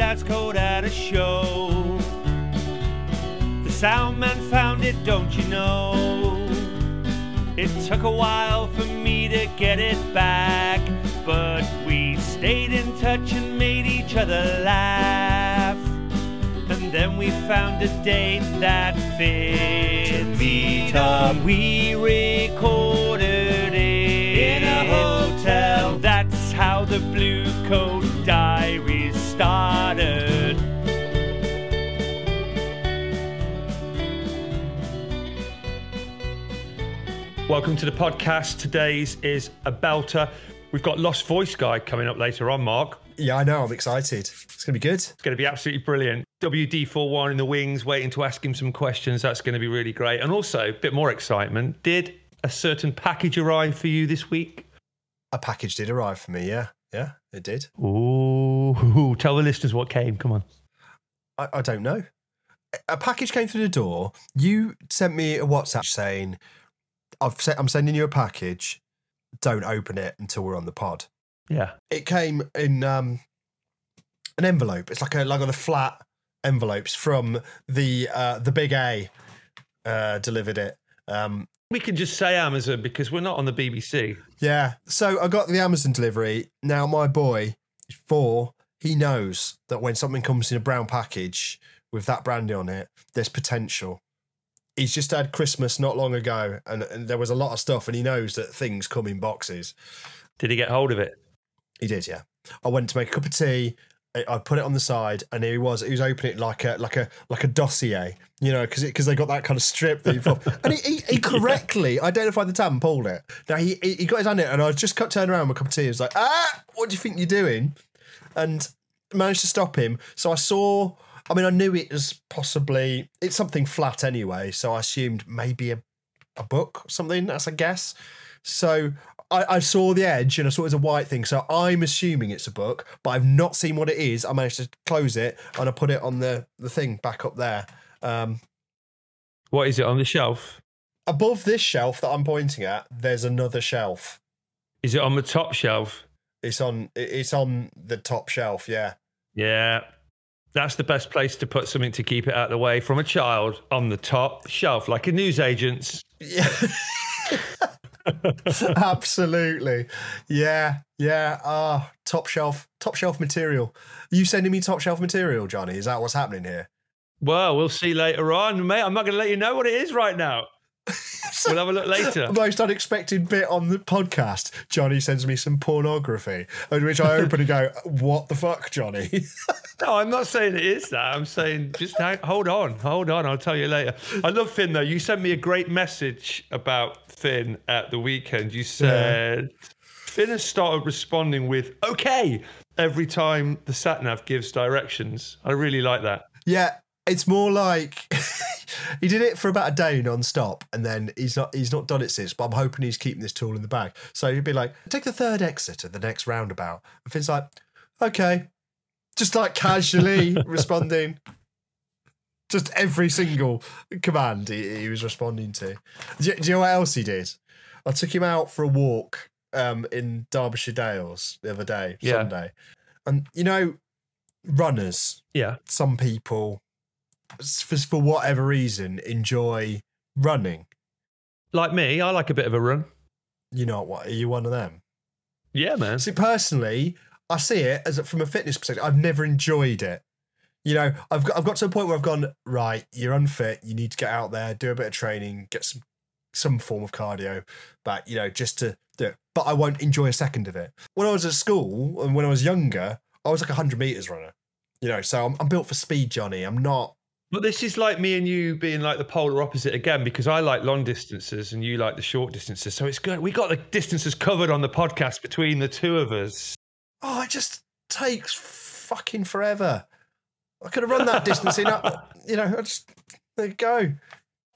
dad's called at a show. The sound man found it, don't you know? It took a while for me to get it back, but we stayed in touch and made each other laugh. And then we found a date that fit. To meet up. We recorded it in a hotel. That's how the Blue Coat Diaries started. Welcome to the podcast. Today's is a belter. We've got Lost Voice Guy coming up later on, Mark. Yeah, I know. I'm excited. It's going to be good. It's going to be absolutely brilliant. WD41 in the wings, waiting to ask him some questions. That's going to be really great. And also, a bit more excitement. Did a certain package arrive for you this week? A package did arrive for me. Yeah, yeah, it did. Ooh, tell the listeners what came. Come on. I, I don't know. A package came through the door. You sent me a WhatsApp saying, I've se- I'm sending you a package. Don't open it until we're on the pod. Yeah. It came in um, an envelope. It's like a like on the flat envelopes from the uh, the big A uh, delivered it. Um, We can just say Amazon because we're not on the BBC. yeah. So I got the Amazon delivery. Now my boy four. He knows that when something comes in a brown package with that brandy on it, there's potential. He's just had Christmas not long ago, and, and there was a lot of stuff, and he knows that things come in boxes. Did he get hold of it? He did, yeah. I went to make a cup of tea. I- put it on the side, and here he was. He was opening it like a like a like a dossier, you know, because because they got that kind of strip that you and he, he, he correctly identified the tab and pulled it. Now he he he got his hand in it, and I just cut turned around with a cup of tea. He was like, "Ah, what do you think you're doing?" And managed to stop him. So I saw. I mean, I knew it was possibly it's something flat anyway. So I assumed maybe a a book or something. That's a guess. So I, I saw the edge and I saw it was a white thing. So I'm assuming it's a book, but I've not seen what it is. I managed to close it and I put it on the, the thing back up there. Um, What is it on the shelf? above this shelf that I'm pointing at, there's another shelf. Is it on the top shelf? It's on it's on the top shelf. Yeah. Yeah. That's the best place to put something to keep it out of the way from a child on the top shelf, like a newsagent's. Yeah. Absolutely. Yeah. Yeah. Ah, top shelf, top shelf material. Are you sending me top shelf material, Johnny? Is that what's happening here? Well, we'll see later on, mate. I'm not going to let you know what it is right now. we'll have a look later. Most unexpected bit on the podcast. Johnny sends me some pornography, which I open and go, "What the fuck, Johnny?" No, I'm not saying it is that. I'm saying just hang, hold on, hold on. I'll tell you later. I love Finn though. You sent me a great message about Finn at the weekend. You said Finn has started responding with "okay" every time the sat nav gives directions. I really like that. yeah, it's more like he did it for about a day non-stop, and then he's not he's not done it since. But I'm hoping he's keeping this tool in the bag. So he'd be like, "Take the third exit at the next roundabout," and Finn's like, "Okay," just like casually responding. Just every single command he, he was responding to. Do you, do you know what else he did? I took him out for a walk um, in Derbyshire Dales the other day, Yeah. Sunday. And, you know, runners, Yeah, some people, for, for whatever reason, enjoy running. like me, I like a bit of a run. You know what? Are you one of them? Yeah, man. See, personally, I see it as a, from a fitness perspective. I've never enjoyed it. You know, I've got, I've got to a point where I've gone right. You're unfit. You need to get out there, do a bit of training, get some some form of cardio back. You know, just to do it. But I won't enjoy a second of it. When I was at school and when I was younger, I was like a hundred meters runner. You know, so I'm, I'm built for speed, Johnny. I'm not. But this is like me and you being like the polar opposite again because I like long distances and you like the short distances. So it's good. We got the distances covered on the podcast between the two of us. Oh, it just takes fucking forever. I could have run that distance in. You know, I just there you go.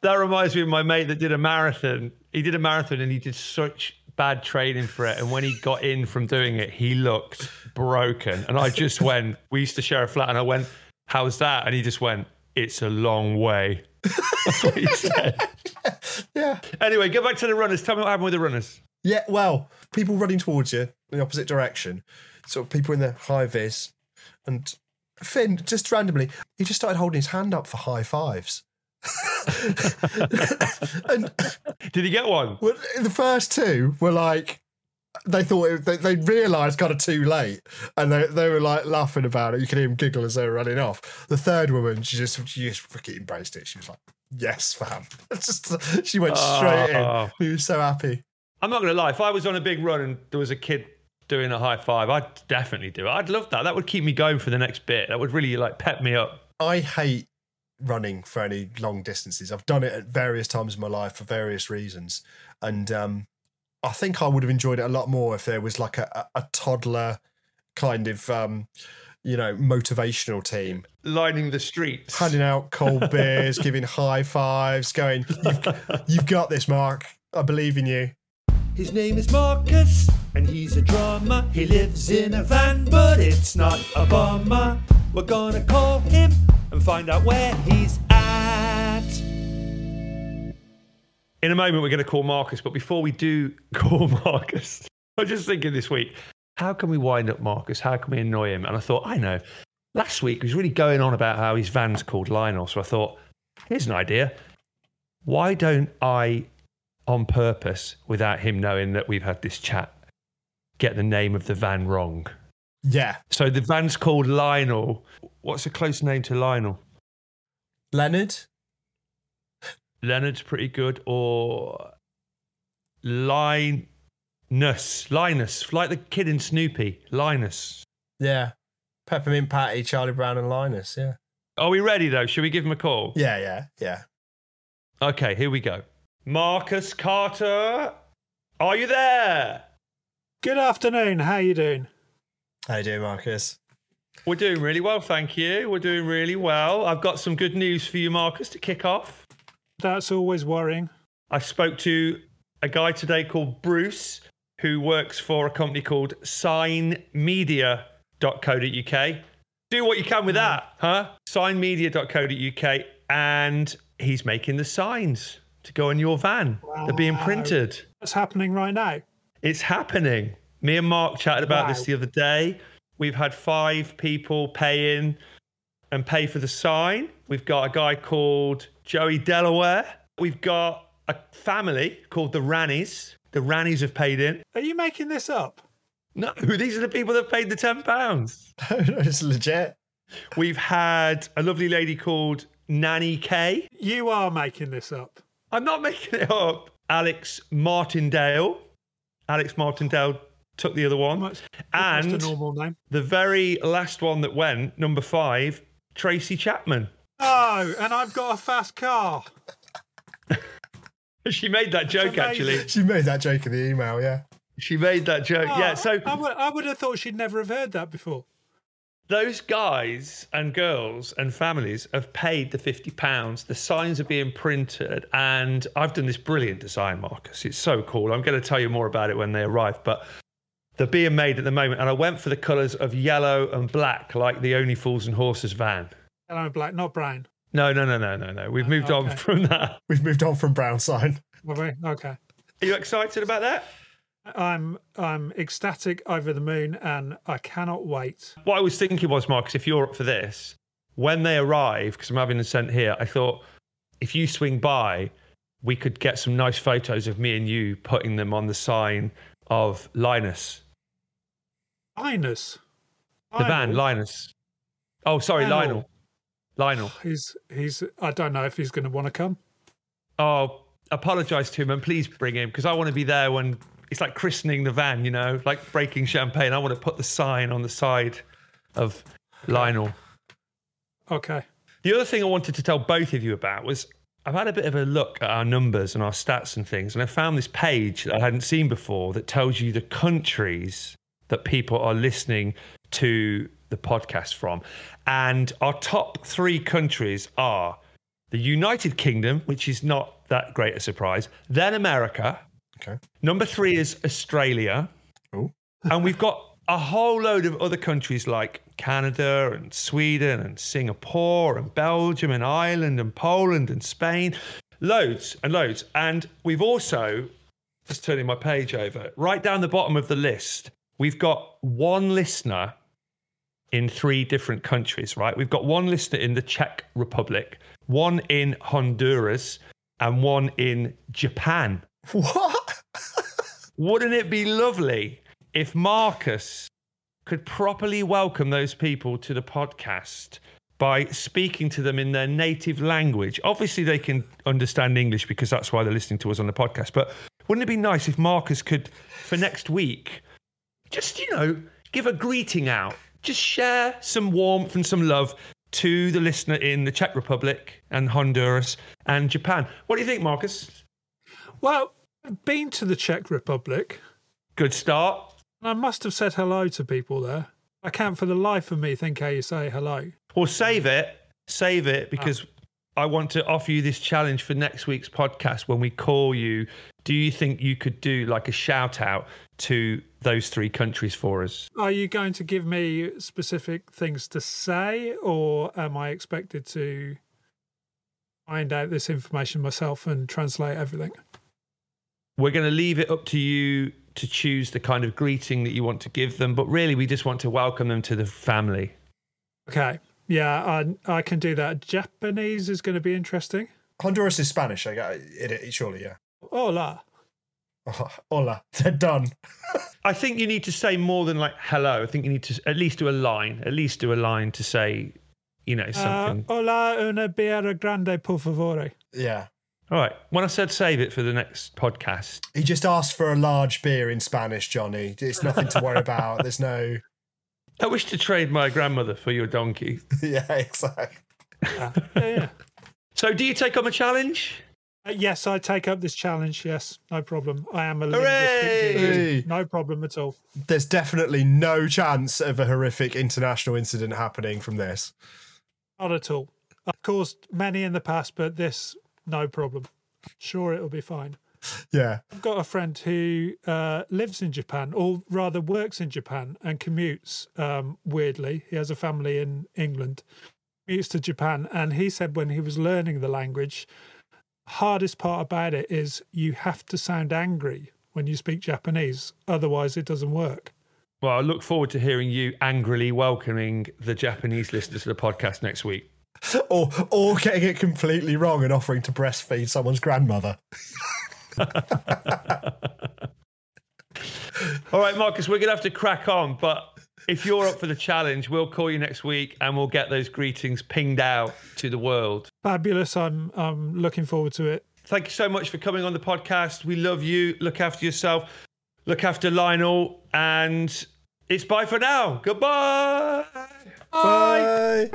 That reminds me of my mate that did a marathon. He did a marathon and he did such bad training for it. And when he got in from doing it, he looked broken. And I just went, we used to share a flat, and I went, How's that? And he just went, It's a long way. That's what he said. Yeah. Anyway, get back to the runners. Tell me what happened with the runners. Yeah, well, people running towards you in the opposite direction. So people in the high vis, and Finn, just randomly, he just started holding his hand up for high fives. and Did he get one? well, the first two were like, they thought it, they, they realised kind of too late, and they, they were like laughing about it. You could hear him giggle as they were running off. The third woman, she just she just freaking embraced it. She was like, "Yes, fam." just, she went straight Oh. in. He was so happy. I'm not going to lie. If I was on a big run and there was a kid doing a high five, I'd definitely do it. I'd love that. That would keep me going for the next bit. That would really like pep me up. I hate running for any long distances. I've done it at various times in my life for various reasons, and um, I think I would have enjoyed it a lot more if there was like a, a, a toddler kind of, um, you know, motivational team Lining the streets. handing out cold beers, giving high fives, going, "You've, you've got this, Mark. I believe in you." His name is Marcus, and he's a drummer. He lives in a van, but it's not a bummer. We're gonna call him and find out where he's In a moment, we're going to call Marcus, but before we do call Marcus, I was just thinking this week, how can we wind up Marcus? How can we annoy him? And I thought, I know. Last week, he was really going on about how his van's called Lionel. So I thought, here's an idea. Why don't I on purpose without him knowing that we've had this chat get the name of the van wrong Yeah, so the van's called lionel what's a close name to lionel Leonard. Leonard's pretty good or linus linus like the kid in snoopy linus Yeah, Peppermint Patty, Charlie Brown, and Linus. Yeah, are we ready though should we give him a call yeah, yeah, yeah. okay here we go marcus carter are you there Good afternoon. How are you doing? How you doing, Marcus? We're doing really well, thank you. We're doing really well. I've got some good news for you, Marcus, to kick off. That's always worrying. I spoke to a guy today called Bruce, who works for a company called signmedia.co.uk. Do what you can with that, huh? Signmedia.co.uk. And he's making the signs to go in your van. They're being printed. What's happening right now? It's happening. Me and Mark chatted about this the other day. We've had five people pay in and pay for the sign. We've got a guy called Joey Delaware. We've got a family called the Rannies. The Rannies have paid in. Are you making this up? No, these are the people that paid the £10. Oh, no, it's legit. We've had a lovely lady called Nanny K. You are making this up. I'm not making it up. Alex Martindale. Alex Martindale took the other one. Much, And just a normal name. the very last one that went, number five, Tracy Chapman. Oh, and I've got a fast car. She made that joke, actually. She made that joke in the email. Yeah. She made that joke. Oh, yeah, so I would, I would have thought she'd never have heard that before. those guys and girls and families have paid the £50. The signs are being printed. And I've done this brilliant design, Marcus. It's so cool. I'm going to tell you more about it when they arrive. But they're being made at the moment. And I went for the colours of yellow and black, like the Only Fools and Horses van. Yellow and black, not brown. No, no, no, no, no, no. We've oh, moved on from that. We've moved on from brown sign. Have we? Okay. Are you excited about that? I'm I'm ecstatic over the moon, and I cannot wait. What I was thinking was, Marcus, if you're up for this, when they arrive, because I'm having them sent here, I thought if you swing by, we could get some nice photos of me and you putting them on the sign of Linus, Linus. the van, Linus. Oh, sorry, Lionel. Lionel. Lionel. He's he's. I don't know if he's going to want to come. Oh, apologise to him and please bring him because I want to be there when it's like christening the van, you know, like breaking champagne. I want to put the sign on the side of Lionel. Okay. The other thing I wanted to tell both of you about was I've had a bit of a look at our numbers and our stats and things, and I found this page that I hadn't seen before that tells you the countries that people are listening to the podcast from. And our top three countries are the United Kingdom, which is not that great a surprise, then America. Okay. Number three is Australia. Oh. and we've got a whole load of other countries like Canada and Sweden and Singapore and Belgium and Ireland and Poland and Spain. Loads and loads. And we've also, just turning my page over, right down the bottom of the list, we've got one listener in three different countries, right? We've got one listener in the Czech Republic, one in Honduras, and one in Japan. What? Wouldn't it be lovely if Marcus could properly welcome those people to the podcast by speaking to them in their native language? Obviously, they can understand English because that's why they're listening to us on the podcast. But wouldn't it be nice if Marcus could, for next week, just, you know, give a greeting out, just share some warmth and some love to the listener in the Czech Republic and Honduras and Japan? What do you think, Marcus? Well, I've been to the Czech Republic. Good start. and I must have said hello to people there. I can't for the life of me think how you say hello. Well, save it, save it, because ah. I want to offer you this challenge for next week's podcast. When we call you, do you think you could do like a shout out to those three countries for us? Are you going to give me specific things to say, or am I expected to find out this information myself and translate everything? We're going to leave it up to you to choose the kind of greeting that you want to give them, but really, we just want to welcome them to the family. Okay. Yeah, I, I can do that. Japanese is going to be interesting. Honduras is Spanish, I got it, it, surely, yeah. Hola. Oh, hola, they're done. I think you need to say more than like hello. I think you need to at least do a line, at least do a line to say, you know, Uh, something. hola, una birra grande, por favore. Yeah. All right. When I said save it for the next podcast, He just asked for a large beer in Spanish, Johnny. It's nothing to worry about. There's no. I wish to trade my grandmother for your donkey. Yeah, exactly. Yeah, yeah. So, do you take on the challenge? Uh, yes, I take up this challenge. Yes, no problem. I am a Hooray! linguistic genius. No problem at all. There's definitely no chance of a horrific international incident happening from this. Not at all. I've caused many in the past, but this, no problem. Sure, it'll be fine. Yeah. I've got a friend who uh, lives in Japan, or rather works in Japan and commutes um, weirdly. He has a family in England, commutes to Japan. And he said when he was learning the language, hardest part about it is you have to sound angry when you speak Japanese, otherwise, it doesn't work. Well, I look forward to hearing you angrily welcoming the Japanese listeners to the podcast next week. Or or getting it completely wrong and offering to breastfeed someone's grandmother. All right, Marcus, we're going to have to crack on. But if you're up for the challenge, we'll call you next week and we'll get those greetings pinged out to the world. Fabulous. I'm, I'm looking forward to it. Thank you so much for coming on the podcast. We love you. Look after yourself. Look after Lionel. And it's bye for now. Goodbye. Bye.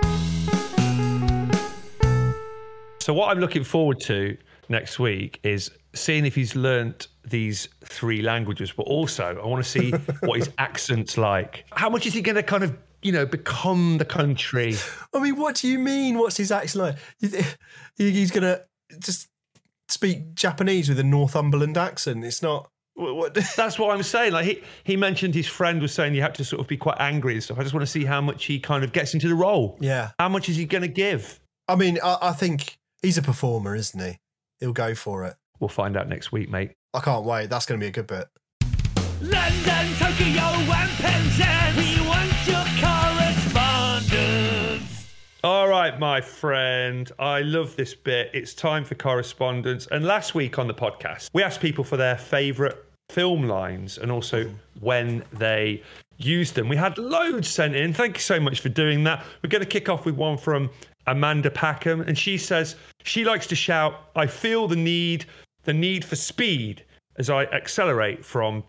So, what I'm looking forward to next week is seeing if he's learnt these three languages, but also I want to see what his accent's like. How much is he going to kind of, you know, become the country? I mean, what do you mean? What's his accent like? You thi- you- He's gonna just speak Japanese with a Northumberland accent. It's not. What? what That's what I'm saying. Like he, he mentioned his friend was saying you had to sort of be quite angry and stuff. I just want to see how much he kind of gets into the role. yeah. How much is he going to give? I mean, I, I think he's a performer, isn't he? He'll go for it. We'll find out next week, mate. I can't wait. That's going to be a good bit. London, Tokyo, and Penzance. We want your correspondence. All right, my friend. I love this bit. It's time for correspondence. And last week on the podcast, we asked people for their favourite film lines and also when they used them. We had loads sent in. Thank you so much for doing that. We're going to kick off with one from Amanda Packham. And she says she likes to shout, I feel the need, the need for speed as I accelerate from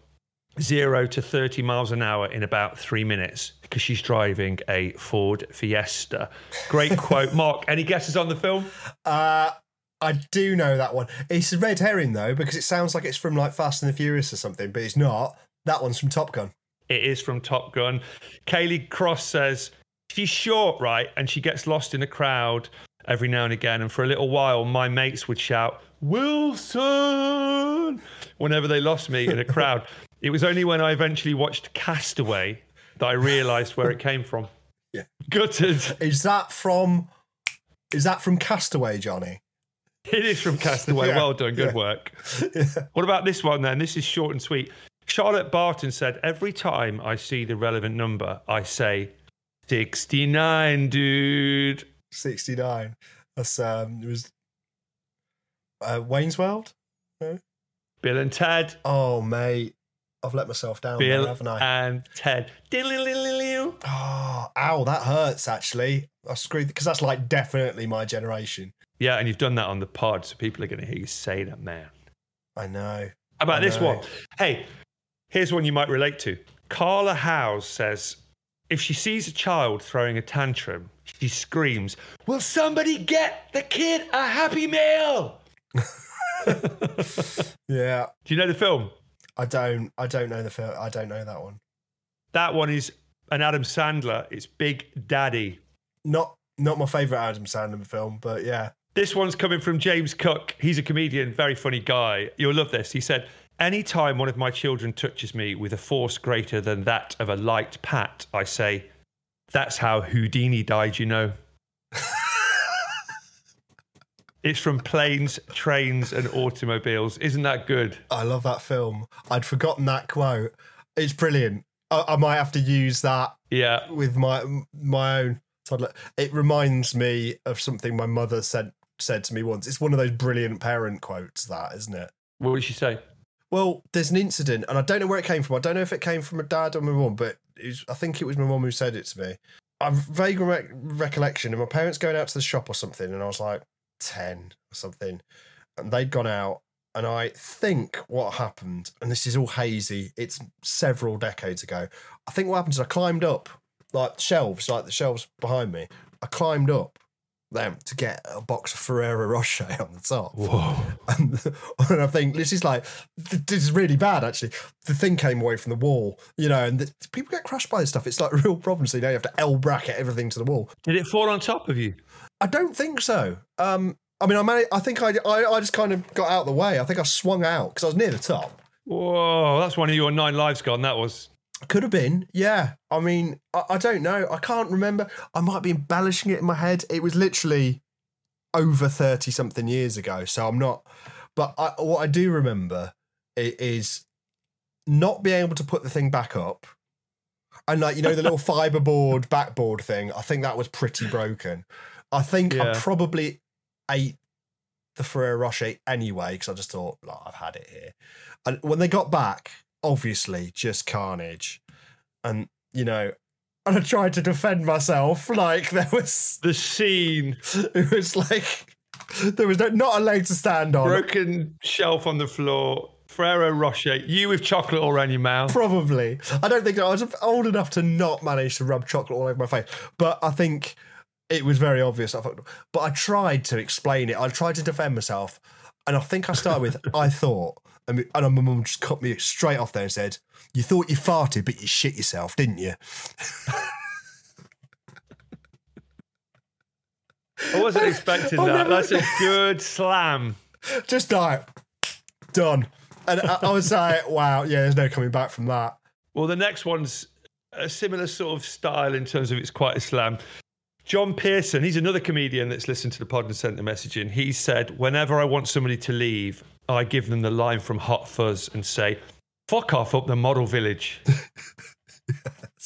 zero to 30 miles an hour in about three minutes because she's driving a Ford Fiesta. Great quote. Mark, any guesses on the film? Uh, I do know that one. It's a red herring though, because it sounds like it's from like Fast and the Furious or something, but it's not. That one's from Top Gun. It is from Top Gun. Kaylee Cross says she's short, right? And she gets lost in a crowd every now and again. And for a little while, my mates would shout, Wilson, whenever they lost me in a crowd. it was only when I eventually watched Castaway that I realized where it came from. Yeah. Gutted. Is that from? Is that from Castaway, Johnny? It is from Castaway. Yeah, well done. Good yeah. work. What about this one then? This is short and sweet. Charlotte Barton said, Every time I see the relevant number, I say 69, dude. 69. That's um it was uh, Wayne's World? No? Bill and Ted. Oh mate. I've let myself down Bill there, haven't I? and Ted. Oh, ow, that hurts actually. I screwed because that's like definitely my generation. Yeah, and you've done that on the pod, so people are going to hear you say that, man. I know. How about I this know. one? Hey, here's one you might relate to. Carla Howes says if she sees a child throwing a tantrum, she screams, Will somebody get the kid a happy meal? Yeah. Do you know the film? I don't I don't know the film. I don't know that one. That one is an Adam Sandler. It's Big Daddy. Not not my favourite Adam Sandler film, but yeah. This one's coming from James Cook. He's a comedian, very funny guy. You'll love this. He said, Anytime one of my children touches me with a force greater than that of a light pat, I say, That's how Houdini died, you know. it's from Planes, Trains, and Automobiles. Isn't that good? I love that film. I'd forgotten that quote. It's brilliant. I, I might have to use that Yeah. with my my own toddler. It reminds me of something my mother said said to me once. It's one of those brilliant parent quotes, that isn't it? What did she say? Well, there's an incident, and I don't know where it came from. I don't know if it came from my dad or my mum, but was, I think it was my mum who said it to me. I've vague re- recollection of my parents going out to the shop or something, and I was like ten or something, and they'd gone out, and I think what happened, and this is all hazy. It's several decades ago. I think what happened is I climbed up like shelves, like the shelves behind me. I climbed up them to get a box of Ferrero Rocher on the top. Whoa. And, and I think this is like this is really bad actually. The thing came away from the wall, you know, and the, people get crushed by this stuff. It's like a real problem. So you know you have to L bracket everything to the wall. Did it fall on top of you? I don't think so. Um, I mean, I managed, I think I, I I just kind of got out of the way. I think I swung out because I was near the top. Whoa, that's one of your nine lives gone. That was. Could have been, yeah. I mean, I, I don't know. I can't remember. I might be embellishing it in my head. It was literally over 30 something years ago. So I'm not, but I, what I do remember is not being able to put the thing back up. And like, you know, the little fiberboard backboard thing, I think that was pretty broken. I think I probably ate the Ferrero Rocher anyway, because I just thought, like, I've had it here. And when they got back, obviously just carnage. And, you know, and I tried to defend myself. Like there was The scene, it was like there was no, not a leg to stand on. broken shelf on the floor, Ferrero Rocher, you with chocolate all around your mouth. Probably. I don't think I was old enough to not manage to rub chocolate all over my face, but I think it was very obvious. I thought, but I tried to explain it. I tried to defend myself, and I think I started with "I thought," and, and my mum just cut me straight off there and said, "You thought you farted, but you shit yourself, didn't you?" I wasn't expecting that. never- That's a good slam. Just like done, and I, I was like, "Wow, yeah, there's no coming back from that." Well, the next one's a similar sort of style in terms of it's quite a slam. John Pearson, he's another comedian that's listened to the pod and sent the message in. He said, Whenever I want somebody to leave, I give them the line from Hot Fuzz and say, Fuck off up the model village.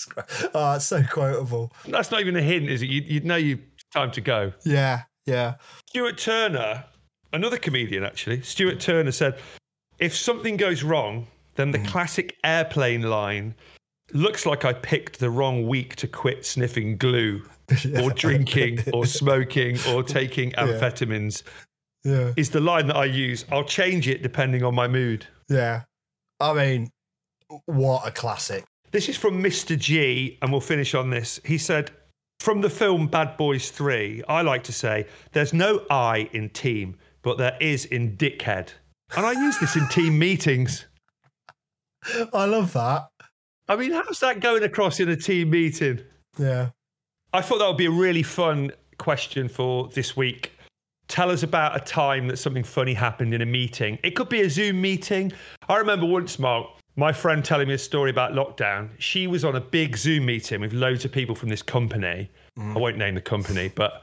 Great. Oh, it's so quotable. That's not even a hint, is it? You, you'd know you time to go. Yeah, yeah. Stuart Turner, another comedian actually, Stuart Turner said, if something goes wrong, then the classic airplane line looks like I picked the wrong week to quit sniffing glue or drinking or smoking or taking amphetamines Yeah. is the line that I use. I'll change it depending on my mood. Yeah. I mean, what a classic. This is from Mr. G, and we'll finish on this. He said, From the film Bad Boys 3, I like to say, there's no I in team, but there is in dickhead. And I use this in team meetings. I love that. I mean, how's that going across in a team meeting? Yeah. I thought that would be a really fun question for this week. Tell us about a time that something funny happened in a meeting. It could be a Zoom meeting. I remember once, Mark, my friend telling me a story about lockdown. She was on a big Zoom meeting with loads of people from this company. Mm. I won't name the company, but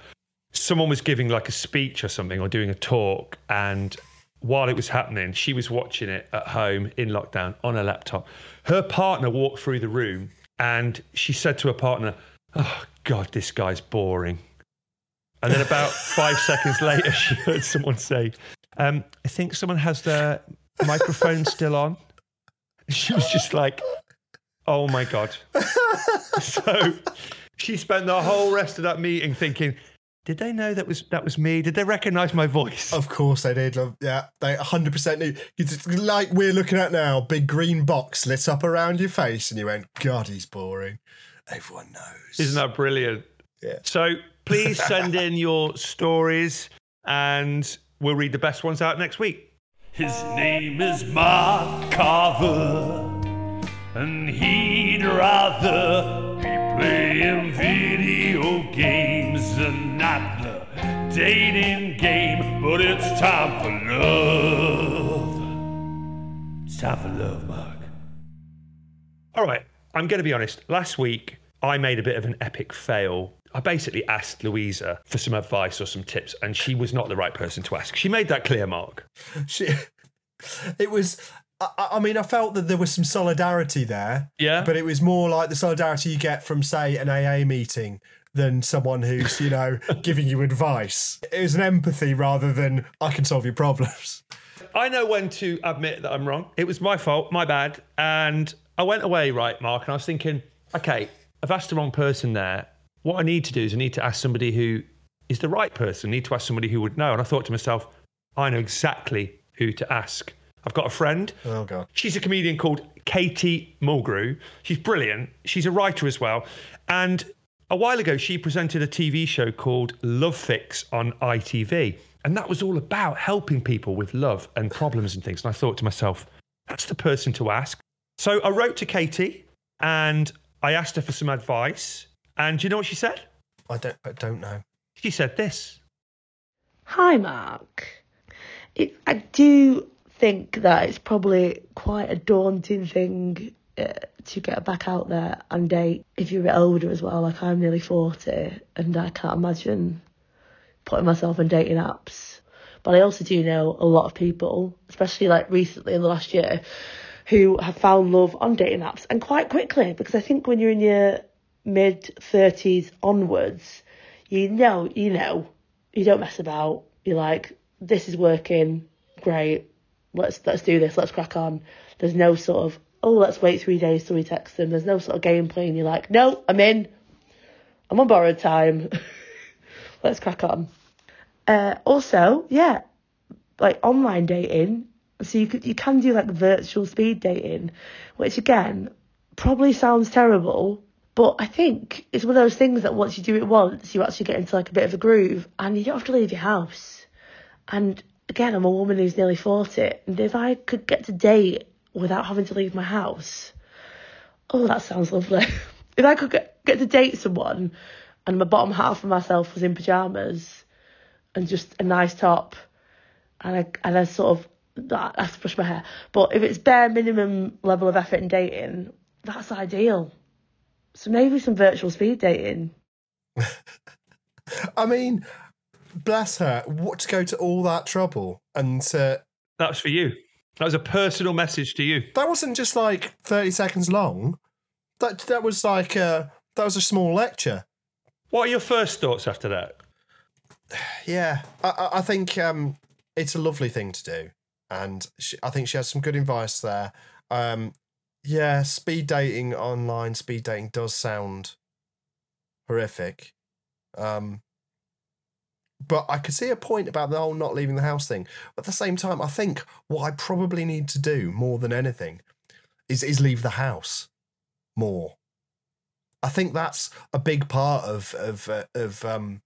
someone was giving like a speech or something or doing a talk. And while it was happening, she was watching it at home in lockdown on her laptop. Her partner walked through the room and she said to her partner, Oh, God, this guy's boring. And then about five seconds later, she heard someone say, um, I think someone has their microphone still on. She was just like, oh my God. so she spent the whole rest of that meeting thinking, did they know that was that was me? Did they recognize my voice? Of course they did. love- Yeah, they 100% knew. It's like we're looking at now, big green box lit up around your face, and you went, God, he's boring. Everyone knows. Isn't that brilliant? Yeah. So please send in your stories and we'll read the best ones out next week. His name is Mark Carver, and he'd rather be playing video games than not the dating game. But it's time for love. It's time for love, Mark. All right, I'm going to be honest. Last week, I made a bit of an epic fail. I basically asked Louisa for some advice or some tips, and she was not the right person to ask. She made that clear, Mark. She, it was. I, I mean, I felt that there was some solidarity there. Yeah. But it was more like the solidarity you get from, say, an AA meeting than someone who's, you know, giving you advice. It was an empathy rather than I can solve your problems. I know when to admit that I'm wrong. It was my fault, my bad. And I went away, right, Mark, and I was thinking, okay, I've asked the wrong person there. What I need to do is I need to ask somebody who is the right person. I need to ask somebody who would know. And I thought to myself, I know exactly who to ask. I've got a friend. Oh, God. She's a comedian called Katie Mulgrew. She's brilliant. She's a writer as well. And a while ago, she presented a TV show called Love Fix on ITV. And that was all about helping people with love and problems and things. And I thought to myself, that's the person to ask. So I wrote to Katie and I asked her for some advice. And do you know what she said? I don't, I don't know. She said this. Hi, Mark. It, I do think that it's probably quite a daunting thing uh, to get back out there and date if you're a bit older as well. Like, I'm nearly 40 and I can't imagine putting myself on dating apps. But I also do know a lot of people, especially like recently in the last year, who have found love on dating apps and quite quickly because I think when you're in your mid 30s onwards, you know, you know, you don't mess about. You're like, this is working, great. Let's let's do this. Let's crack on. There's no sort of oh, let's wait three days till we text them. There's no sort of game playing. You're like, no, I'm in. I'm on borrowed time. let's crack on. Uh, also, yeah, like online dating. So you could you can do like virtual speed dating, which again probably sounds terrible, but I think it's one of those things that once you do it once, you actually get into like a bit of a groove, and you don't have to leave your house. And again, I'm a woman who's nearly forty, and if I could get to date without having to leave my house, oh, that sounds lovely. if I could get, get to date someone, and my bottom half of myself was in pajamas, and just a nice top, and I and I sort of I have to brush my hair. But if it's bare minimum level of effort in dating, that's ideal. So maybe some virtual speed dating. I mean, bless her. What to go to all that trouble and to That was for you. That was a personal message to you. that wasn't just like 30 seconds long. That that was like a, that was a small lecture. What are your first thoughts after that? Yeah, I, I- I think um, it's a lovely thing to do, and she, I think she has some good advice there. Um, yeah, speed dating online, speed dating does sound horrific, um, but I could see a point about the whole not leaving the house thing. But at the same time, I think what I probably need to do more than anything is is leave the house more. I think that's a big part of of uh, of um,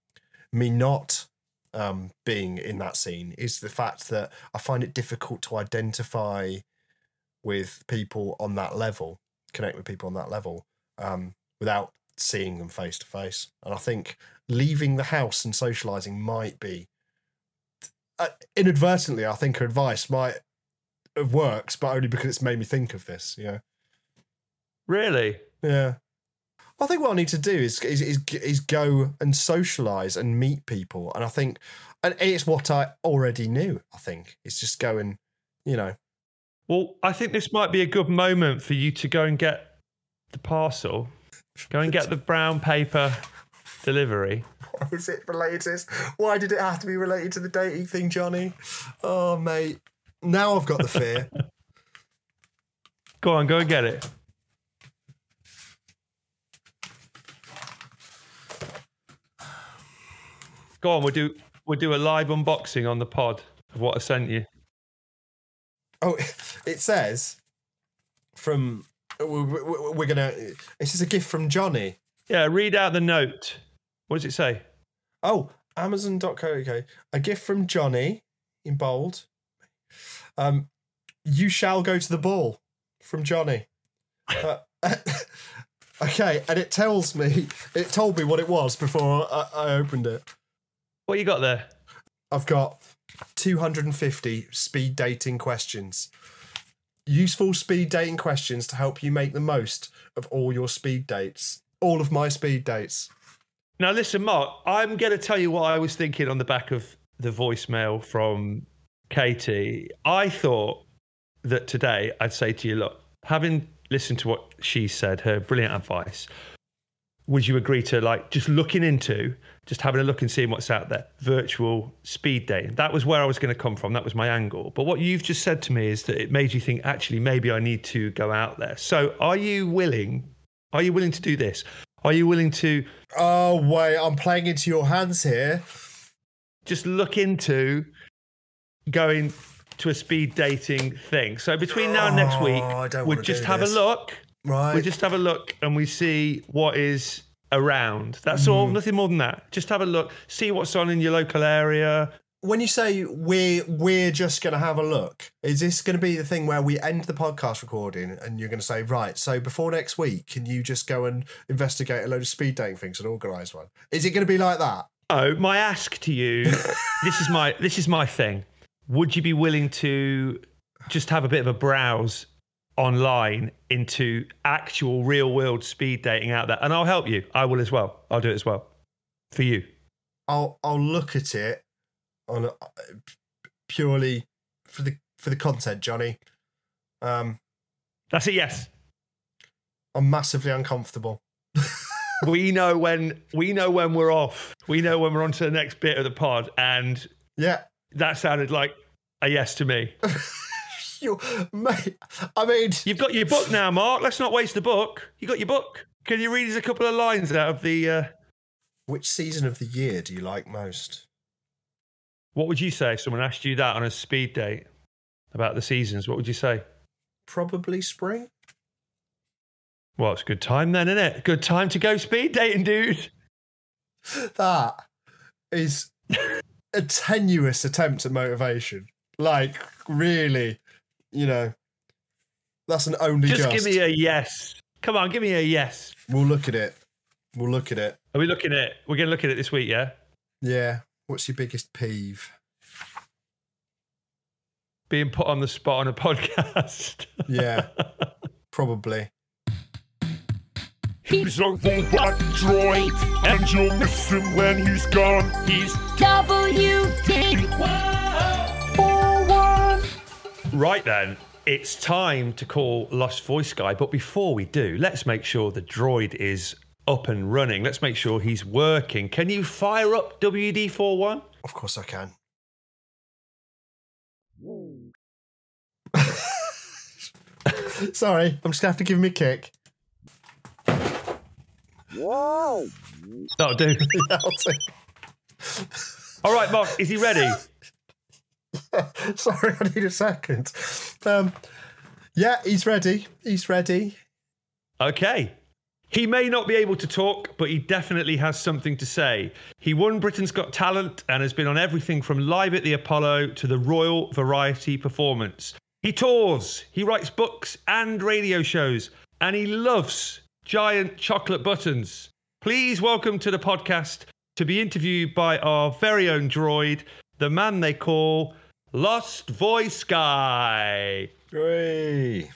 me not um, being in that scene is the fact that I find it difficult to identify with people on that level, connect with people on that level, um, without seeing them face to face. And I think leaving the house and socializing might be uh, inadvertently. I think her advice might have works, but only because it's made me think of this. Yeah. Really? Yeah. I think what I need to do is is is, is go and socialize and meet people, and I think, and it's what I already knew. I think it's just go and, you know, Well, I think this might be a good moment for you to go and get the parcel. Go and get the brown paper delivery. Why is it related to this? Why did it have to be related to the dating thing, Johnny? Oh, mate. Now I've got the fear. Go on, go and get it. Go on, we'll do we'll do a live unboxing on the pod of what I sent you. oh, it says from. we- we- We're gonna. This is a gift from Johnny. Yeah, read out the note. What does it say? Oh, Amazon.co.uk. A gift from Johnny in bold. Um, you shall go to the ball from Johnny. Uh, okay, and it tells me, it told me what it was before I, I opened it. What you got there? I've got 250 speed dating questions. Useful speed dating questions to help you make the most of all your speed dates. All of my speed dates. Now, listen, Mark, I'm going to tell you what I was thinking on the back of the voicemail from Katie. I thought that today I'd say to you, look, having listened to what she said, her brilliant advice, would you agree to like just looking into, just having a look and seeing what's out there, virtual speed dating? That was where I was going to come from. That was my angle. But what you've just said to me is that it made you think, actually, maybe I need to go out there. So are you willing? Are you willing to do this? Are you willing to Oh, wait, I'm playing into your hands here. just look into going to a speed dating thing. So between now and next week, Oh, we'll wanna just have this. a look. Right. We'll just have a look and we see what is around. That's Mm. all, nothing more than that. Just have a look, see what's on in your local area. when you say we're we're just going to have a look, is this going to be the thing where we end the podcast recording and you're going to say, right, so before next week, can you just go and investigate a load of speed dating things and organise one? Is it going to be like that? Oh, my ask to you, this is my this is my thing. Would you be willing to just have a bit of a browse online into actual real world speed dating out there? And I'll help you. I will as well. I'll do it as well. For you. I'll I'll look at it on a, purely for the for the content, Johnny. Um, That's it. yes. I'm massively uncomfortable. we know when we know when we're off. We know when we're on to the next bit of the pod, and Yeah, that sounded like a yes to me. you mate. I mean, You've got your book now, Mark. Let's not waste the book. You got your book. Can you read us a couple of lines out of the? Uh, which season of the year do you like most? what would you say? if Someone asked you that on a speed date about the seasons. What would you say? Probably spring. Well, it's a good time then, isn't it? Good time to go speed dating, dude. that is a tenuous attempt at motivation. Like, really, you know, that's an only Just, just. give me a yes. Come on, give me a yes. We'll look at it. We'll look at it. Are we looking at? it? We're going to look at it this week, yeah. Yeah. What's your biggest peeve? Being put on the spot on a podcast. Yeah, probably. He's a robot droid, and you'll miss him when he's gone. He's WD forward. Right then, it's time to call Lost Voice Guy. But before we do, let's make sure the droid is up and running. Let's make sure he's working. Can you fire up WD41? Of course I can. Sorry, I'm just gonna have to give him a kick. That'll do. Yeah, I'll take- All right, Mark, is he ready? Sorry, I need a second. Um, yeah, he's ready. He's ready. Okay. He may not be able to talk, but he definitely has something to say. He won Britain's Got Talent and has been on everything from Live at the Apollo to the Royal Variety Performance. He tours, he writes books and radio shows, and he loves giant chocolate buttons. Please welcome to the podcast to be interviewed by our very own droid, the man they call Lost Voice Guy. Hey.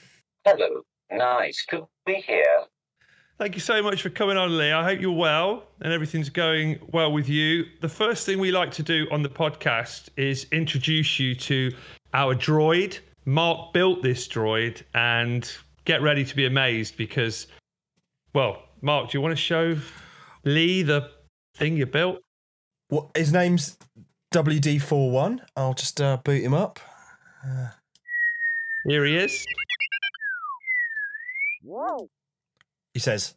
Hello. Nice to be here. Thank you so much for coming on, Lee. I hope you're well and everything's going well with you. The first thing we like to do on the podcast is introduce you to our droid. Mark built this droid and get ready to be amazed because, well, Mark, do you want to show Lee the thing you built. What his name's WD41. I'll just uh, boot him up. Here he is. He says,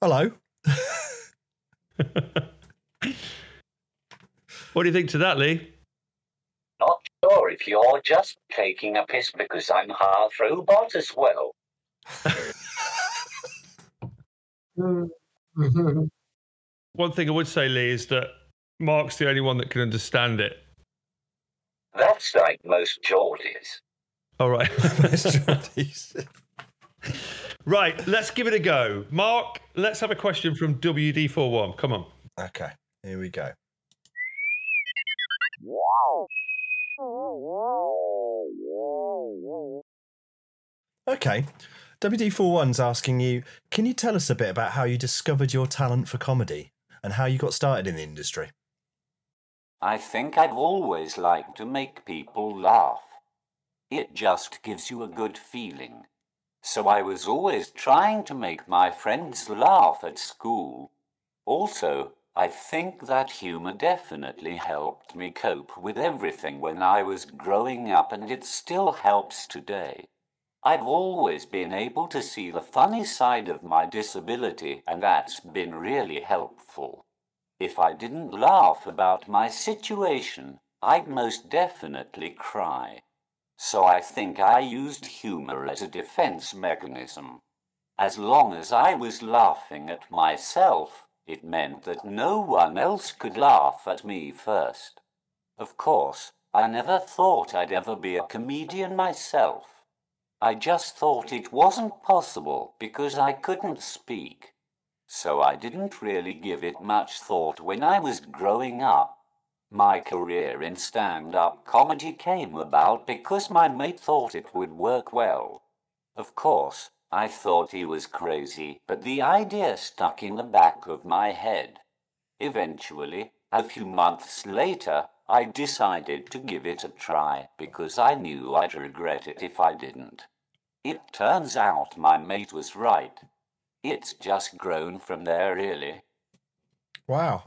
"Hello." What do you think to that, Lee? Not sure if you're just taking a piss because I'm half robot as well. One thing I would say, Lee, is that Mark's the only one that can understand it. That's like most Geordies. All right. most Geordies. right, let's give it a go. Mark, let's have a question from WD41. Come on. okay, here we go. Okay. WD41's asking you, can you tell us a bit about how you discovered your talent for comedy and how you got started in the industry? I think I've always liked to make people laugh. It just gives you a good feeling. So I was always trying to make my friends laugh at school. Also, I think that humor definitely helped me cope with everything when I was growing up, and it still helps today. I've always been able to see the funny side of my disability, and that's been really helpful. If I didn't laugh about my situation, I'd most definitely cry. So I think I used humor as a defense mechanism. As long as I was laughing at myself, it meant that no one else could laugh at me first. Of course, I never thought I'd ever be a comedian myself. I just thought it wasn't possible because I couldn't speak. So I didn't really give it much thought when I was growing up. My career in stand up comedy came about because my mate thought it would work well. Of course, I thought he was crazy, but the idea stuck in the back of my head. Eventually, a few months later, I decided to give it a try because I knew I'd regret it if I didn't. It turns out my mate was right. It's just grown from there, really. Wow.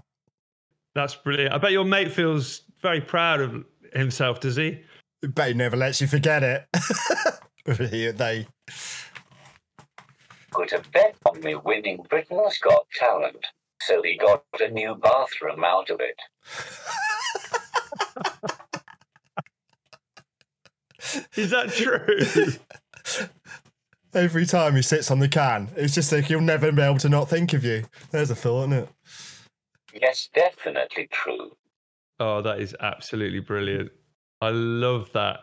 That's brilliant. I bet your mate feels very proud of himself, does he? Bet he never lets you forget it. He- they. Put a bet on me winning Britain's Got Talent, so he got a new bathroom out of it. Is that true? Every time he sits on the can, it's just like he'll never be able to not think of you. There's a thought, isn't it? Yes, definitely true. oh, that is absolutely brilliant. I love that.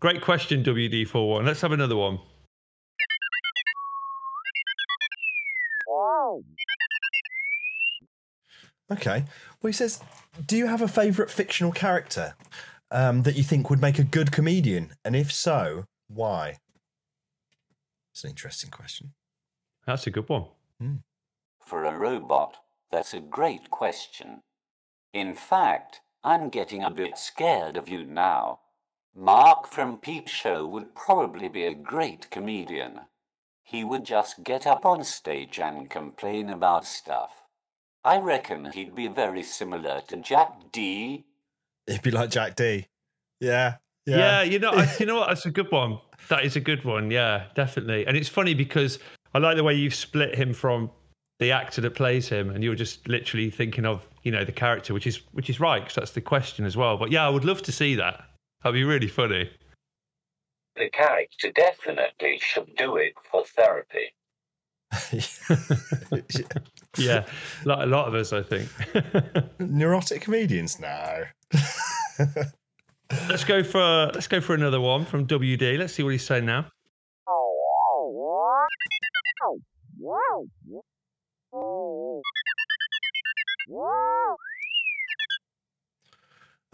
Great question, WD41. Let's have another one. Okay. Well, he says, do you have a favourite fictional character um, that you think would make a good comedian? And if so, why? It's an interesting question. That's a good one. Hmm. For a robot, that's a great question. In fact, I'm getting a bit scared of you now. Mark from Peep Show would probably be a great comedian. He would just get up on stage and complain about stuff. I reckon he'd be very similar to Jack Dee. He'd be like Jack Dee. Yeah. Yeah, Yeah. you know, I, you know what? That's a good one. That is a good one. Yeah, definitely. And it's funny because I like the way you've split him from the actor that plays him, and you're just literally thinking of you know the character, which is which is right because that's the question as well. But yeah, I would love to see that. That'd be really funny. The character definitely should do it for therapy. Yeah, like a lot of us, I think. Neurotic comedians? No. let's go for let's go for another one from WD. Let's see what he's saying now.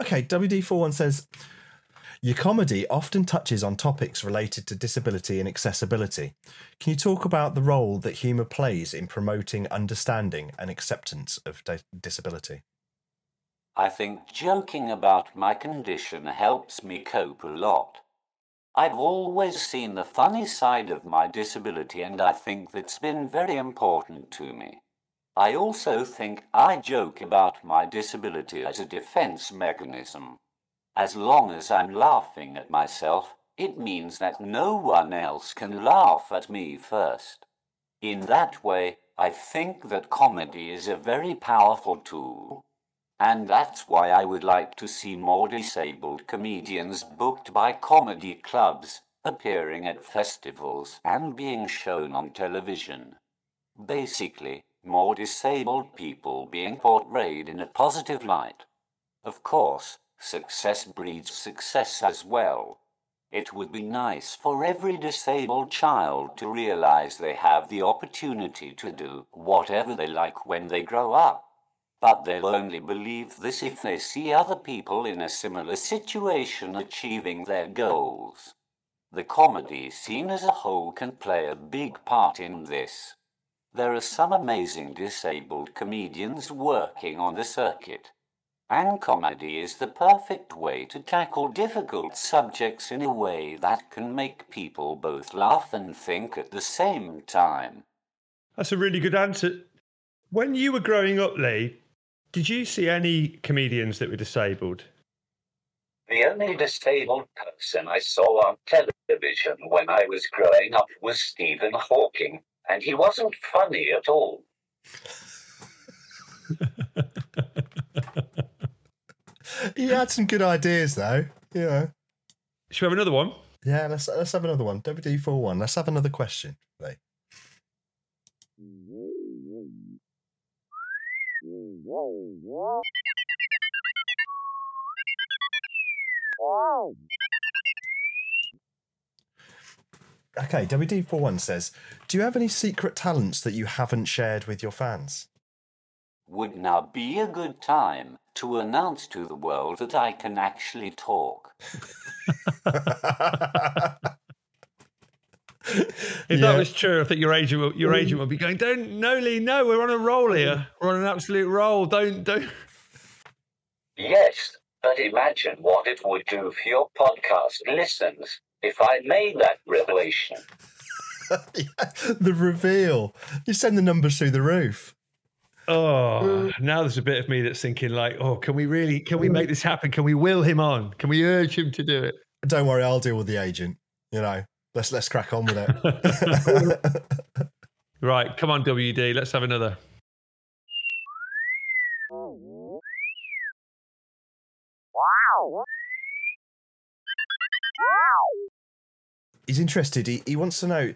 Okay, WD41 says your comedy often touches on topics related to disability and accessibility. Can you talk about the role that humour plays in promoting understanding and acceptance of di- disability? I think joking about my condition helps me cope a lot. I've always seen the funny side of my disability, and I think that's been very important to me. I also think I joke about my disability as a defense mechanism. As long as I'm laughing at myself, it means that no one else can laugh at me first. In that way, I think that comedy is a very powerful tool. And that's why I would like to see more disabled comedians booked by comedy clubs, appearing at festivals, and being shown on television. Basically, more disabled people being portrayed in a positive light. Of course, success breeds success as well. It would be nice for every disabled child to realize they have the opportunity to do whatever they like when they grow up. But they'll only believe this if they see other people in a similar situation achieving their goals. The comedy scene as a whole can play a big part in this. There are some amazing disabled comedians working on the circuit. And comedy is the perfect way to tackle difficult subjects in a way that can make people both laugh and think at the same time. That's a really good answer. When you were growing up, Lee, did you see any comedians that were disabled? The only disabled person I saw on television when I was growing up was Stephen Hawking, and he wasn't funny at all. He had some good ideas though. You know. Should we have another one? Yeah, let's let's have another one. WD four one. Let's have another question. Okay, WD41 says, "Do you have any secret talents that you haven't shared with your fans?" Would now be a good time to announce to the world that I can actually talk. If Yeah. that was true, I think your agent will, your agent would be going, "Don't, no, Lee, no, we're on a roll here. We're on an absolute roll. Don't, don't." Yes, but imagine what it would do for your podcast listens if I made that revelation. the reveal. You send the numbers through the roof. Oh, now there's a bit of me that's thinking like, "Oh, can we really? Can we make this happen? Can we will him on? Can we urge him to do it?" Don't worry, I'll deal with the agent. You know, let's let's crack on with it. Right, come on, WD. Let's have another. He's interested. He, he wants to know.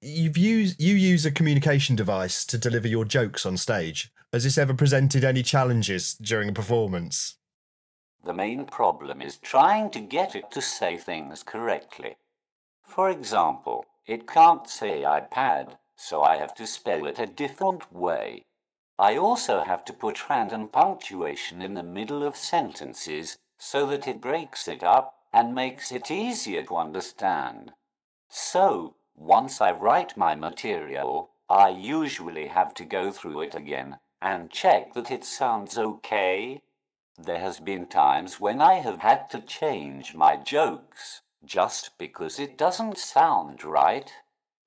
You've used you use a communication device to deliver your jokes on stage. Has this ever presented any challenges during a performance? The main problem is trying to get it to say things correctly. For example, it can't say iPad, so I have to spell it a different way. I also have to put random punctuation in the middle of sentences so that it breaks it up and makes it easier to understand. So, once I write my material, I usually have to go through it again and check that it sounds okay. There has been times when I have had to change my jokes just because it doesn't sound right.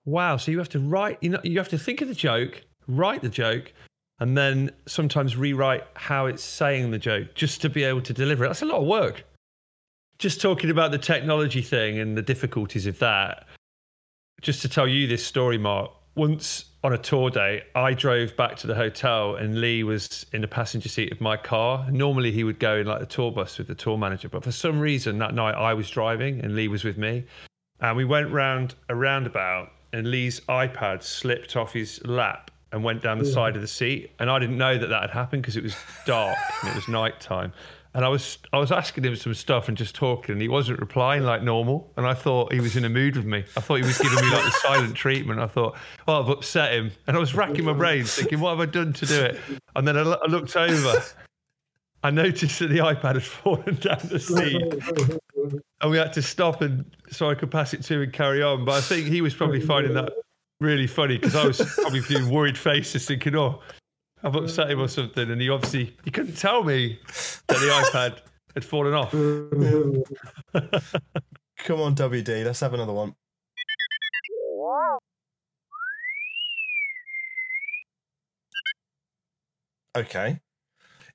Wow. So you have to write. You know, you have to think of the joke, write the joke, and then sometimes rewrite how it's saying the joke just to be able to deliver it. That's a lot of work. Just talking about the technology thing and the difficulties of that. Just to tell you this story, Mark. Once on a tour day, I drove back to the hotel and Lee was in the passenger seat of my car. Normally he would go in like the tour bus with the tour manager, but for some reason that night I was driving and Lee was with me. And we went round a roundabout and Lee's iPad slipped off his lap and went down the side of the seat. And I didn't know that that had happened because it was dark and it was night time. And I was I was asking him some stuff and just talking, and he wasn't replying like normal. And I thought he was in a mood with me. I thought he was giving me like the silent treatment. I thought, oh, I've upset him. And I was racking my brains, thinking, what have I done to do it? And then I, looked over. I noticed that the iPad had fallen down the seat, and we had to stop and so I could pass it to him and carry on. But I think he was probably finding that really funny because I was probably doing worried faces, thinking, "Oh, I've upset him or something," and he obviously he couldn't tell me that the iPad had fallen off. Come on, WD. Let's have another one. Okay.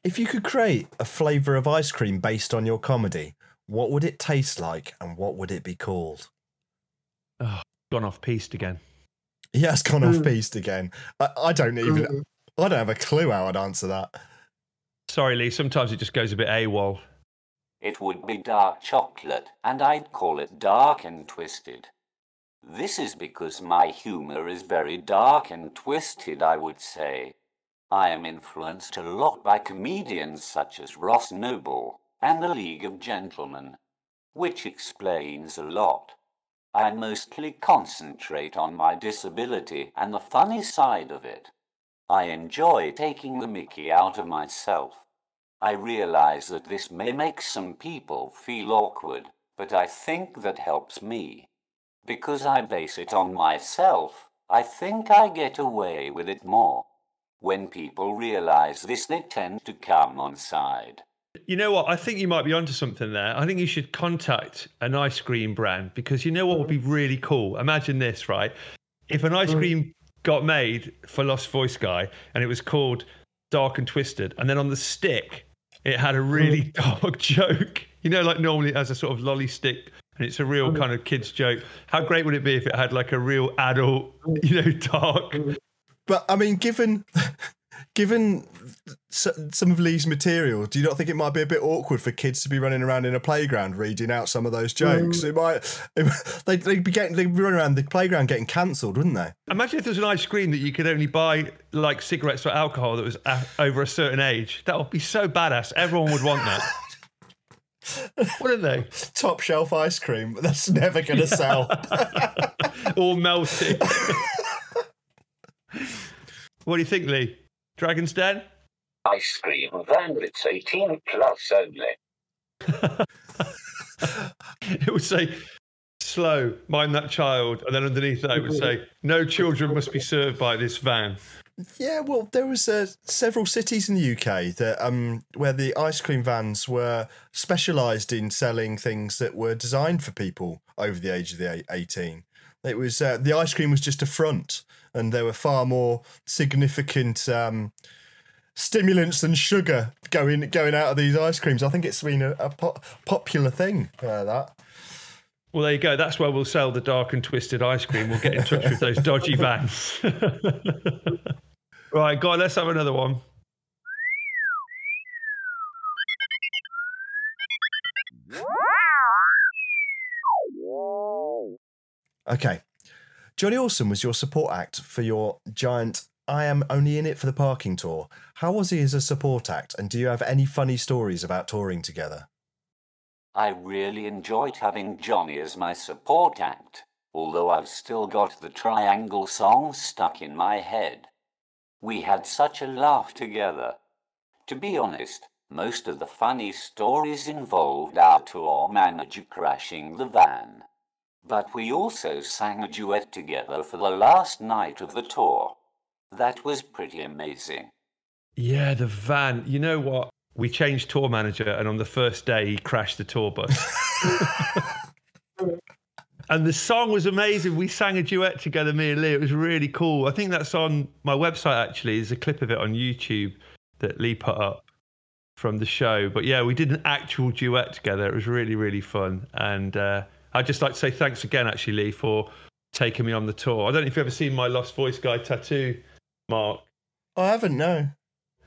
If you could create a flavour of ice cream based on your comedy, what would it taste like and what would it be called? Oh, gone off piste again. He has gone mm. off piste again. I, I don't even. Mm. I don't have a clue how I'd answer that. Sorry, Lee. Sometimes it just goes a bit AWOL. It would be dark chocolate, and I'd call it dark and twisted. This is because my humor is very dark and twisted, I would say. I am influenced a lot by comedians such as Ross Noble and the League of Gentlemen, which explains a lot. I mostly concentrate on my disability and the funny side of it. I enjoy taking the mickey out of myself. I realize that this may make some people feel awkward, but I think that helps me. Because I base it on myself, I think I get away with it more. When people realize this, they tend to come on side. You know what? I think you might be onto something there. I think you should contact an ice cream brand because you know what would be mm-hmm. really cool? Imagine this, right? If an ice mm-hmm. cream got made for Lost Voice Guy and it was called Dark and Twisted, and then on the stick it had a really mm. dark joke. You know, like normally it has a sort of lolly stick and it's a real mm. kind of kids joke. How great would it be if it had like a real adult, mm. you know, dark? But I mean, given given some of Lee's material, do you not think it might be a bit awkward for kids to be running around in a playground reading out some of those jokes? Mm. It might. It, they'd, they'd be getting they'd be running around the playground getting cancelled, wouldn't they? Imagine if there was an ice cream that you could only buy like cigarettes or alcohol that was a- over a certain age. That would be so badass. Everyone would want that. Wouldn't they? Top shelf ice cream, that's never going to sell. All melting. what do you think, Lee? Dragon's Den? Ice cream van that's 18 plus only. It would say, slow, mind that child. And then underneath that, it would say, no children must be served by this van. Yeah, well, there was uh, several cities in the UK that um, where the ice cream vans were specialised in selling things that were designed for people over the age of the eight- eighteen. It was uh, the ice cream was just a front, and there were far more significant um, stimulants and sugar going going out of these ice creams. I think it's been a, a po- popular thing. Uh, that. Well, there you go. That's where we'll sell the dark and twisted ice cream. We'll get in touch with those dodgy vans. right, go let's have another one. Okay. Jonny Awesome was your support act for your giant I Am Only In It for the Parking tour. How was he as a support act, and do you have any funny stories about touring together? I really enjoyed having Jonny as my support act, although I've still got the triangle song stuck in my head. We had such a laugh together. To be honest, most of the funny stories involved our tour manager crashing the van. But we also sang a duet together for the last night of the tour. That was pretty amazing. Yeah, the van. You know what? We changed tour manager, and on the first day, he crashed the tour bus. and the song was amazing. We sang a duet together, me and Lee. It was really cool. I think that's on my website, actually. There's a clip of it on YouTube that Lee put up from the show. But yeah, we did an actual duet together. It was really, really fun. And uh, I'd just like to say thanks again, actually, Lee, for taking me on the tour. I don't know if you've ever seen my Lost Voice Guy tattoo, Mark. I haven't, no.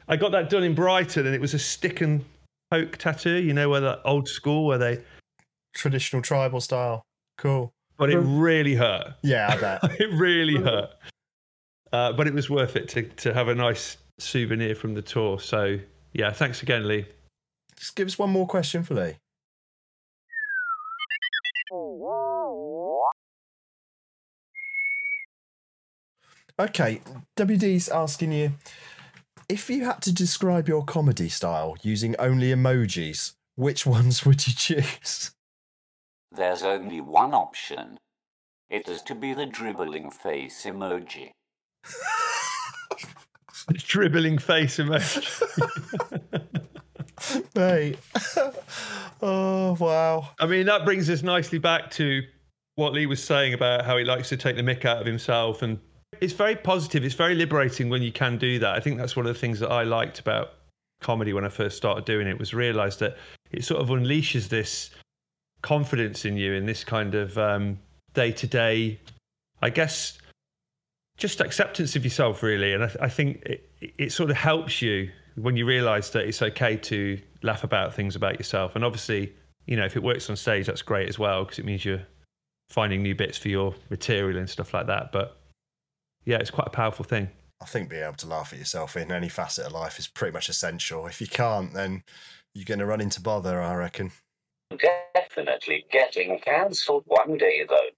I got that done in Brighton, and it was a stick and poke tattoo. You know, where the old school where they, Traditional tribal style. Cool. but it really hurt. Yeah, I bet. it really hurt. Uh, but it was worth it to to have a nice souvenir from the tour. So yeah, thanks again, Lee. Just give us one more question for Lee. Okay, WD's asking you if you had to describe your comedy style using only emojis, which ones would you choose? There's only one option. It is to be the dribbling face emoji. Dribbling face emoji. Mate. oh, wow. I mean, that brings us nicely back to what Lee was saying about how he likes to take the mick out of himself. And it's very positive. It's very liberating when you can do that. I think that's one of the things that I liked about comedy when I first started doing it was realize that it sort of unleashes this confidence in you in this kind of day to day, I guess, just acceptance of yourself, really. And I, I think it, it sort of helps you when you realize that it's okay to laugh about things about yourself. And obviously, you know, if it works on stage, that's great as well because it means you're finding new bits for your material and stuff like that. But yeah, it's quite a powerful thing. I think being able to laugh at yourself in any facet of life is pretty much essential. If you can't, then you're going to run into bother, I reckon. Definitely getting cancelled one day, though.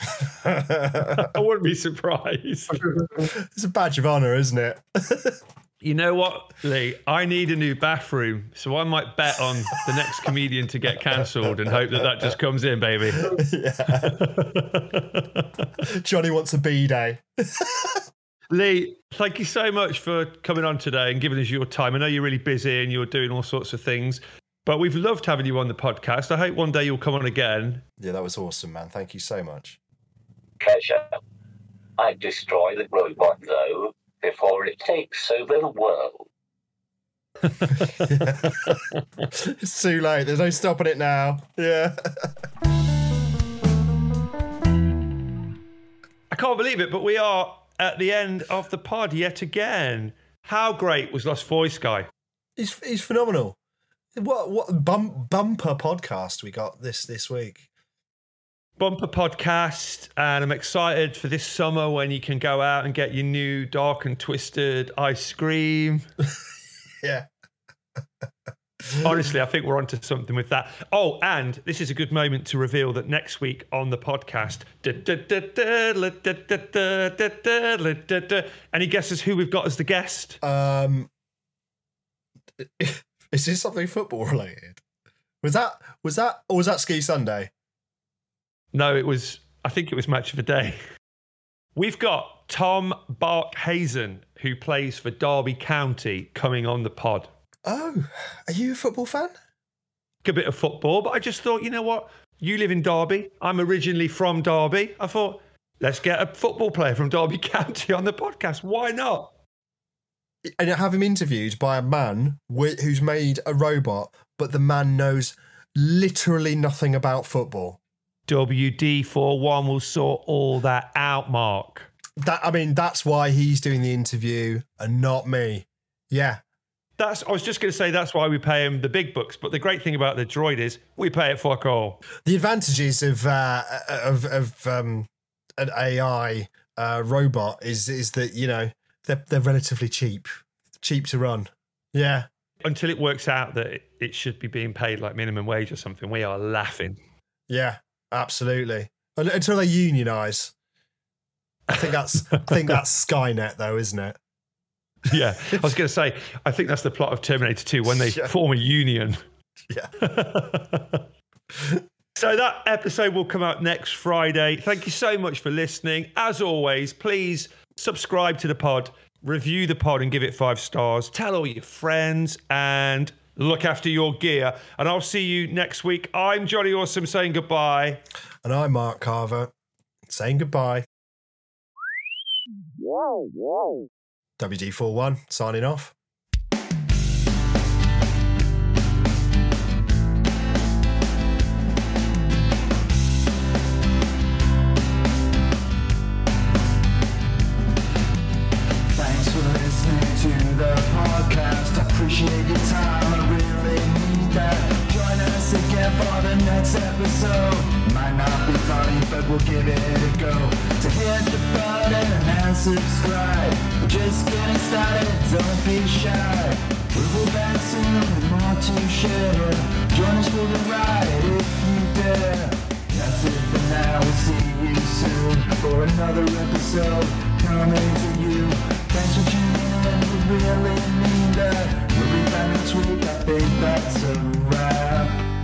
I wouldn't be surprised. it's a badge of honour, isn't it? you know what, Lee? I need a new bathroom, so I might bet on the next comedian to get cancelled and hope that that just comes in, baby. Yeah. Jonny wants a B day. Lee, thank you so much for coming on today and giving us your time. I know you're really busy and you're doing all sorts of things, but we've loved having you on the podcast. I hope one day you'll come on again. Yeah, that was awesome, man. Thank you so much. Pleasure. I'd destroy the robot, though, before it takes over the world. it's too late. There's no stopping it now. Yeah. I can't believe it, but we are at the end of the pod yet again. How great was Lost Voice Guy? He's he's phenomenal. What what bum, bumper podcast we got this this week? Bumper podcast, and I'm excited for this summer when you can go out and get your new dark and twisted ice cream. yeah. Honestly, I think we're onto something with that. Oh, and this is a good moment to reveal that next week on the podcast, any guesses who we've got as the guest? Um, is this something football related? Was that was that or was that Ski Sunday? No, it was. I think it was match of the day. We've got Tom Barkhuizen, who plays for Derby County, coming on the pod. Oh, are you a football fan? A bit of football, but I just thought, you know what? You live in Derby. I'm originally from Derby. I thought, let's get a football player from Derby County on the podcast. Why not? And have him interviewed by a man who's made a robot, but the man knows literally nothing about football. WD41 will sort all that out, Mark. That I mean, that's why he's doing the interview and not me. Yeah, that's. I was just going to say that's why we pay him the big bucks. But the great thing about the droid is we pay it fuck all. The advantages of uh, of of um, an AI uh, robot is is that you know they're they're relatively cheap, cheap to run. Yeah. Until it works out that it should be being paid like minimum wage or something, we are laughing. Yeah, absolutely. Until they unionize. I think that's I think that's Skynet though, isn't it? yeah, I was going to say, I think that's the plot of Terminator 2 when they yeah. form a union. Yeah. so that episode will come out next Friday. Thank you so much for listening. As always, please subscribe to the pod, review the pod, and give it five stars. Tell all your friends and look after your gear. And I'll see you next week. I'm Jonny Awesome saying goodbye. And I'm Mark Carver saying goodbye. Whoa, whoa. WD41 signing off. Thanks for listening to the podcast. I appreciate your time. That. Join us again for the next episode. Might not be funny, but we'll give it a go. To hit the button and subscribe. We're just getting started, don't be shy. We'll be back soon with more to share. Join us for the ride if you dare. That's it for now, we'll see you soon for another episode coming to you. Thanks for tuning in, we really mean that. Every time you tweet. I think that's a wrap.